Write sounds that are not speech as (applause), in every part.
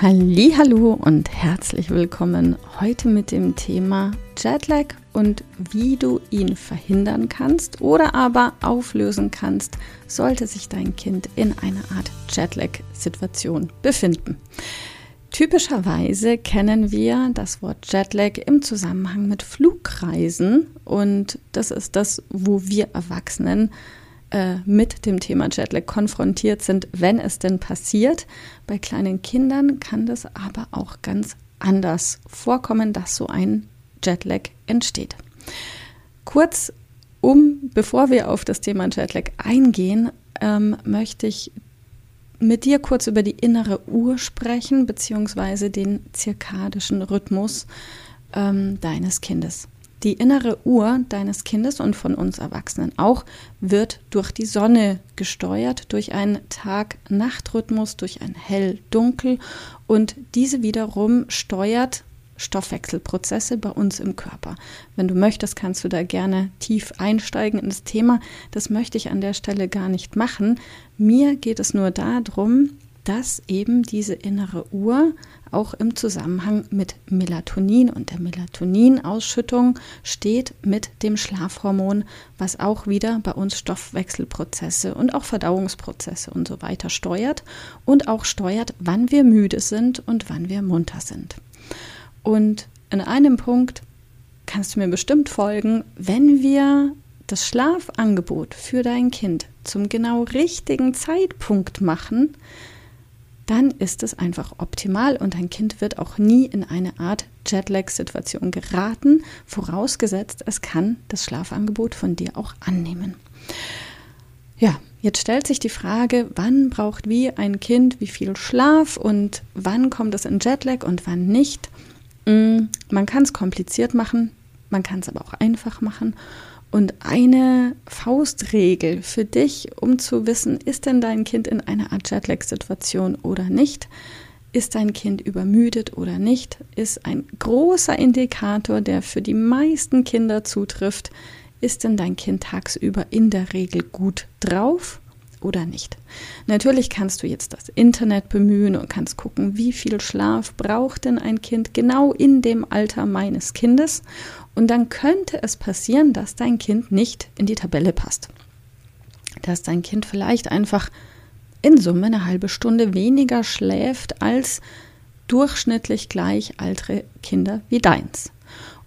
Hallo und herzlich willkommen heute mit dem Thema Jetlag und wie du ihn verhindern kannst oder aber auflösen kannst, sollte sich dein Kind in einer Art Jetlag-Situation befinden. Typischerweise kennen wir das Wort Jetlag im Zusammenhang mit Flugreisen und das ist das, wo wir Erwachsenen äh, mit dem Thema Jetlag konfrontiert sind, wenn es denn passiert. Bei kleinen Kindern kann das aber auch ganz anders vorkommen, dass so ein Jetlag entsteht. Kurz, um, bevor wir auf das Thema Jetlag eingehen, ähm, möchte ich mit dir kurz über die innere Uhr sprechen, beziehungsweise den zirkadischen Rhythmus ähm, deines Kindes. Die innere Uhr deines Kindes und von uns Erwachsenen auch wird durch die Sonne gesteuert, durch einen Tag-Nacht-Rhythmus, durch ein Hell-Dunkel und diese wiederum steuert Stoffwechselprozesse bei uns im Körper. Wenn du möchtest, kannst du da gerne tief einsteigen in das Thema. Das möchte ich an der Stelle gar nicht machen. Mir geht es nur darum, dass eben diese innere Uhr auch im Zusammenhang mit Melatonin und der Melatoninausschüttung steht mit dem Schlafhormon, was auch wieder bei uns Stoffwechselprozesse und auch Verdauungsprozesse und so weiter steuert und auch steuert, wann wir müde sind und wann wir munter sind. Und in einem Punkt kannst du mir bestimmt folgen, wenn wir das Schlafangebot für dein Kind zum genau richtigen Zeitpunkt machen, dann ist es einfach optimal und dein Kind wird auch nie in eine Art Jetlag-Situation geraten, vorausgesetzt, es kann das Schlafangebot von dir auch annehmen. Ja, jetzt stellt sich die Frage, wann braucht wie ein Kind wie viel Schlaf und wann kommt es in Jetlag und wann nicht. Mm, man kann es kompliziert machen, man kann es aber auch einfach machen. Und eine Faustregel für dich, um zu wissen, ist denn dein Kind in einer Art Jetlag-Situation oder nicht? Ist dein Kind übermüdet oder nicht? Ist ein großer Indikator, der für die meisten Kinder zutrifft. Ist denn dein Kind tagsüber in der Regel gut drauf oder nicht. Natürlich kannst du jetzt das Internet bemühen und kannst gucken, wie viel Schlaf braucht denn ein Kind genau in dem Alter meines Kindes. Und dann könnte es passieren, dass dein Kind nicht in die Tabelle passt. Dass dein Kind vielleicht einfach in Summe eine halbe Stunde weniger schläft als durchschnittlich gleich alte Kinder wie deins.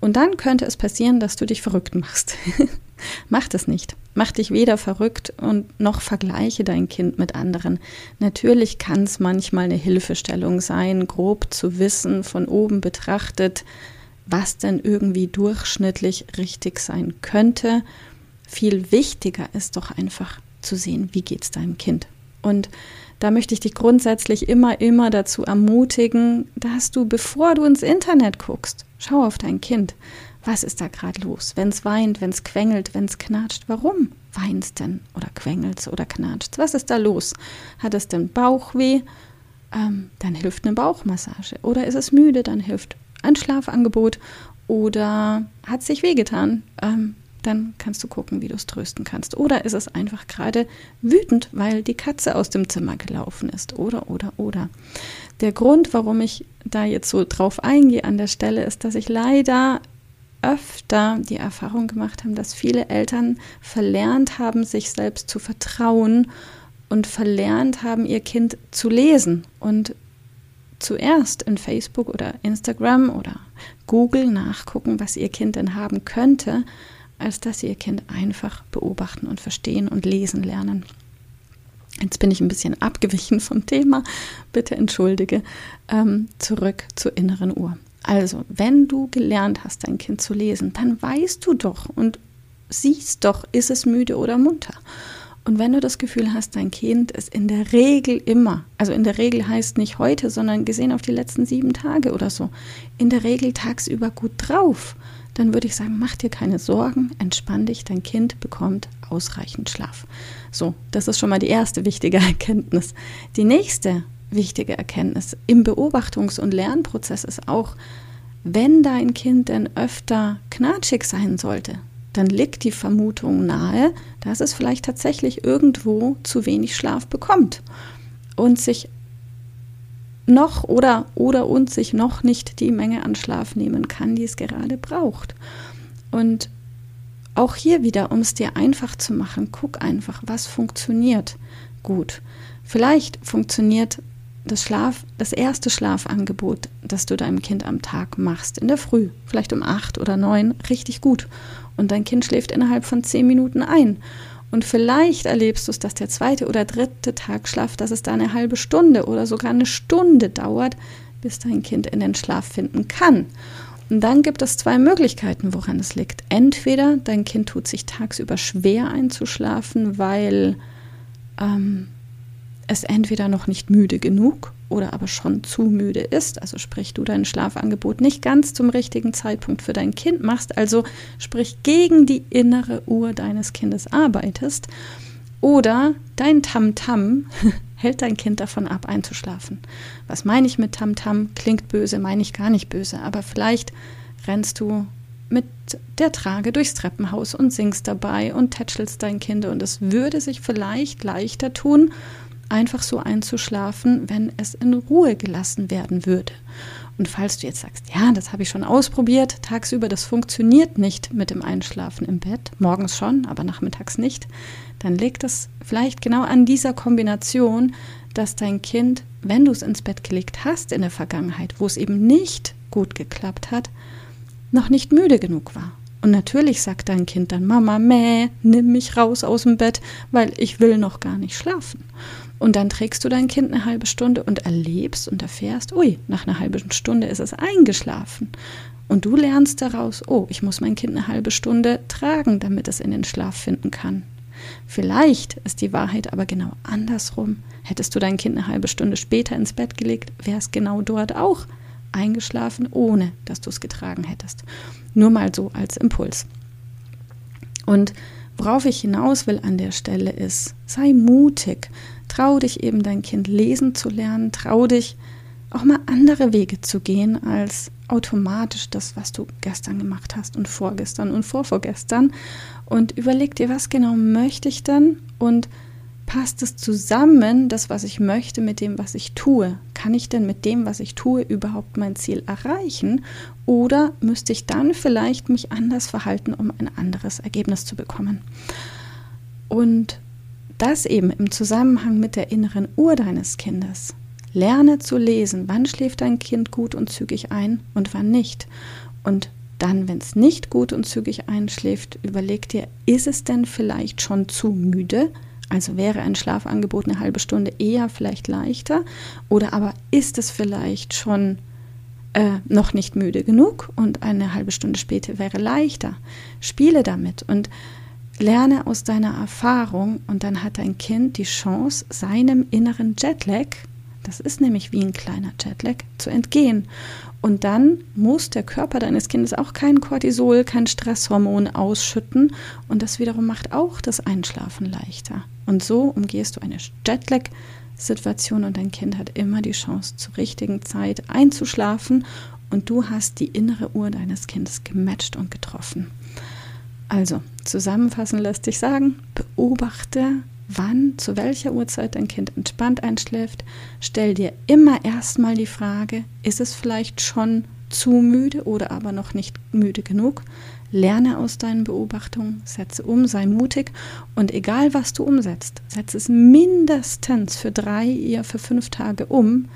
Und dann könnte es passieren, dass du dich verrückt machst. (laughs) Mach das nicht. Mach dich weder verrückt und noch vergleiche dein Kind mit anderen. Natürlich kann es manchmal eine Hilfestellung sein, grob zu wissen, von oben betrachtet, was denn irgendwie durchschnittlich richtig sein könnte. Viel wichtiger ist doch einfach zu sehen, wie geht es deinem Kind. Und da möchte ich dich grundsätzlich immer, immer dazu ermutigen, dass du, bevor du ins Internet guckst, schau auf dein Kind. Was ist da gerade los? Wenn es weint, wenn es quengelt, wenn es knatscht, warum weinst denn oder quengelst oder knatscht? Was ist da los? Hat es denn Bauchweh? Ähm, dann hilft eine Bauchmassage. Oder ist es müde? Dann hilft ein Schlafangebot. Oder hat es sich wehgetan? Ähm, dann kannst du gucken, wie du es trösten kannst. Oder ist es einfach gerade wütend, weil die Katze aus dem Zimmer gelaufen ist. Oder, oder, oder. Der Grund, warum ich da jetzt so drauf eingehe an der Stelle, ist, dass ich leider öfter die Erfahrung gemacht habe, dass viele Eltern verlernt haben, sich selbst zu vertrauen und verlernt haben, ihr Kind zu lesen und zuerst in Facebook oder Instagram oder Google nachgucken, was ihr Kind denn haben könnte, als dass sie ihr Kind einfach beobachten und verstehen und lesen lernen. Jetzt bin ich ein bisschen abgewichen vom Thema, bitte entschuldige. Ähm, zurück zur inneren Uhr. Also, wenn du gelernt hast, dein Kind zu lesen, dann weißt du doch und siehst doch, ist es müde oder munter. Und wenn du das Gefühl hast, dein Kind ist in der Regel immer, also in der Regel heißt nicht heute, sondern gesehen auf die letzten sieben Tage oder so, in der Regel tagsüber gut drauf, dann würde ich sagen, mach dir keine Sorgen, entspann dich, dein Kind bekommt ausreichend Schlaf. So, das ist schon mal die erste wichtige (laughs) Erkenntnis. Die nächste wichtige Erkenntnis im Beobachtungs- und Lernprozess ist auch, wenn dein Kind denn öfter knatschig sein sollte, dann liegt die Vermutung nahe, dass es vielleicht tatsächlich irgendwo zu wenig Schlaf bekommt und sich noch oder oder und sich noch nicht die Menge an Schlaf nehmen kann, die es gerade braucht. Und auch hier wieder, um es dir einfach zu machen, guck einfach, was funktioniert gut. Vielleicht funktioniert das Schlaf, das erste Schlafangebot, das du deinem Kind am Tag machst, in der Früh, vielleicht um acht oder neun, richtig gut und dein Kind schläft innerhalb von zehn Minuten ein. Und vielleicht erlebst du es, dass der zweite oder dritte Tagschlaf, dass es da eine halbe Stunde oder sogar eine Stunde dauert, bis dein Kind in den Schlaf finden kann. Und dann gibt es zwei Möglichkeiten, woran es liegt. Entweder dein Kind tut sich tagsüber schwer einzuschlafen, weil ähm, es entweder noch nicht müde genug oder aber schon zu müde ist, also sprich du dein Schlafangebot nicht ganz zum richtigen Zeitpunkt für dein Kind machst, also sprich gegen die innere Uhr deines Kindes arbeitest, oder dein Tamtam -Tam (laughs) hält dein Kind davon ab, einzuschlafen. Was meine ich mit Tamtam? -Tam? Klingt böse, meine ich gar nicht böse, aber vielleicht rennst du mit der Trage durchs Treppenhaus und singst dabei und tätschelst dein Kind und es würde sich vielleicht leichter tun, einfach so einzuschlafen, wenn es in Ruhe gelassen werden würde. Und falls du jetzt sagst, ja, das habe ich schon ausprobiert, tagsüber, das funktioniert nicht mit dem Einschlafen im Bett, morgens schon, aber nachmittags nicht, dann liegt es vielleicht genau an dieser Kombination, dass dein Kind, wenn du es ins Bett gelegt hast in der Vergangenheit, wo es eben nicht gut geklappt hat, noch nicht müde genug war. Und natürlich sagt dein Kind dann, Mama, meh, nimm mich raus aus dem Bett, weil ich will noch gar nicht schlafen. Und dann trägst du dein Kind eine halbe Stunde und erlebst und erfährst, ui, nach einer halben Stunde ist es eingeschlafen. Und du lernst daraus, oh, ich muss mein Kind eine halbe Stunde tragen, damit es in den Schlaf finden kann. Vielleicht ist die Wahrheit aber genau andersrum. Hättest du dein Kind eine halbe Stunde später ins Bett gelegt, wäre es genau dort auch eingeschlafen, ohne dass du es getragen hättest. Nur mal so als Impuls. Und worauf ich hinaus will an der Stelle ist, sei mutig, Trau dich eben dein Kind lesen zu lernen, trau dich auch mal andere Wege zu gehen als automatisch das, was du gestern gemacht hast und vorgestern und vorvorgestern und überleg dir, was genau möchte ich denn und passt es zusammen, das, was ich möchte, mit dem, was ich tue? Kann ich denn mit dem, was ich tue, überhaupt mein Ziel erreichen? Oder müsste ich dann vielleicht mich anders verhalten, um ein anderes Ergebnis zu bekommen? Und das eben im Zusammenhang mit der inneren Uhr deines Kindes. Lerne zu lesen, wann schläft dein Kind gut und zügig ein und wann nicht. Und dann, wenn es nicht gut und zügig einschläft, überleg dir, ist es denn vielleicht schon zu müde? Also wäre ein Schlafangebot eine halbe Stunde eher vielleicht leichter? Oder aber ist es vielleicht schon äh, noch nicht müde genug und eine halbe Stunde später wäre leichter? Spiele damit und Lerne aus deiner Erfahrung und dann hat dein Kind die Chance, seinem inneren Jetlag, das ist nämlich wie ein kleiner Jetlag, zu entgehen. Und dann muss der Körper deines Kindes auch kein Cortisol, kein Stresshormon ausschütten und das wiederum macht auch das Einschlafen leichter. Und so umgehst du eine Jetlag-Situation und dein Kind hat immer die Chance, zur richtigen Zeit einzuschlafen und du hast die innere Uhr deines Kindes gematcht und getroffen. Also, zusammenfassen lässt sich sagen, beobachte, wann, zu welcher Uhrzeit dein Kind entspannt einschläft. Stell dir immer erstmal die Frage, ist es vielleicht schon zu müde oder aber noch nicht müde genug? Lerne aus deinen Beobachtungen, setze um, sei mutig und egal was du umsetzt, setze es mindestens für drei, eher für fünf Tage um,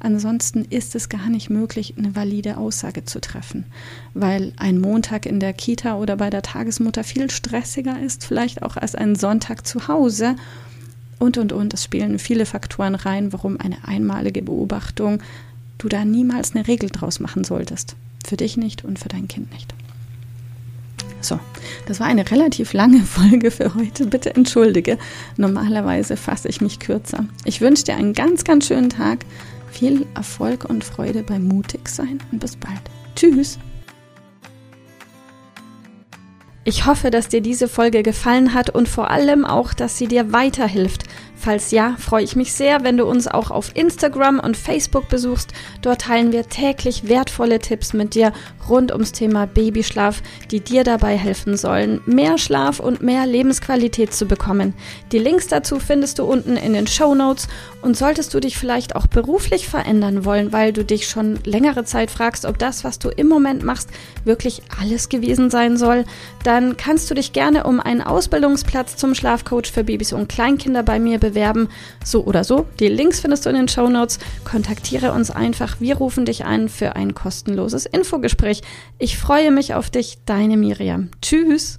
Ansonsten ist es gar nicht möglich, eine valide Aussage zu treffen, weil ein Montag in der Kita oder bei der Tagesmutter viel stressiger ist, vielleicht auch als ein Sonntag zu Hause. Und, und, und, es spielen viele Faktoren rein, warum eine einmalige Beobachtung du da niemals eine Regel draus machen solltest. Für dich nicht und für dein Kind nicht. So, das war eine relativ lange Folge für heute. Bitte entschuldige. Normalerweise fasse ich mich kürzer. Ich wünsche dir einen ganz, ganz schönen Tag. Viel Erfolg und Freude beim Mutigsein und bis bald. Tschüss. Ich hoffe, dass dir diese Folge gefallen hat und vor allem auch, dass sie dir weiterhilft. Falls ja, freue ich mich sehr, wenn du uns auch auf Instagram und Facebook besuchst. Dort teilen wir täglich wertvolle Tipps mit dir rund ums Thema Babyschlaf, die dir dabei helfen sollen, mehr Schlaf und mehr Lebensqualität zu bekommen. Die Links dazu findest du unten in den Show Notes und solltest du dich vielleicht auch beruflich verändern wollen, weil du dich schon längere Zeit fragst, ob das, was du im Moment machst, wirklich alles gewesen sein soll, dann kannst du dich gerne um einen Ausbildungsplatz zum Schlafcoach für Babys und Kleinkinder bei mir bewerben. So oder so. Die Links findest du in den Show Notes. Kontaktiere uns einfach. Wir rufen dich ein für ein kostenloses Infogespräch. Ich freue mich auf dich, deine Miriam. Tschüss.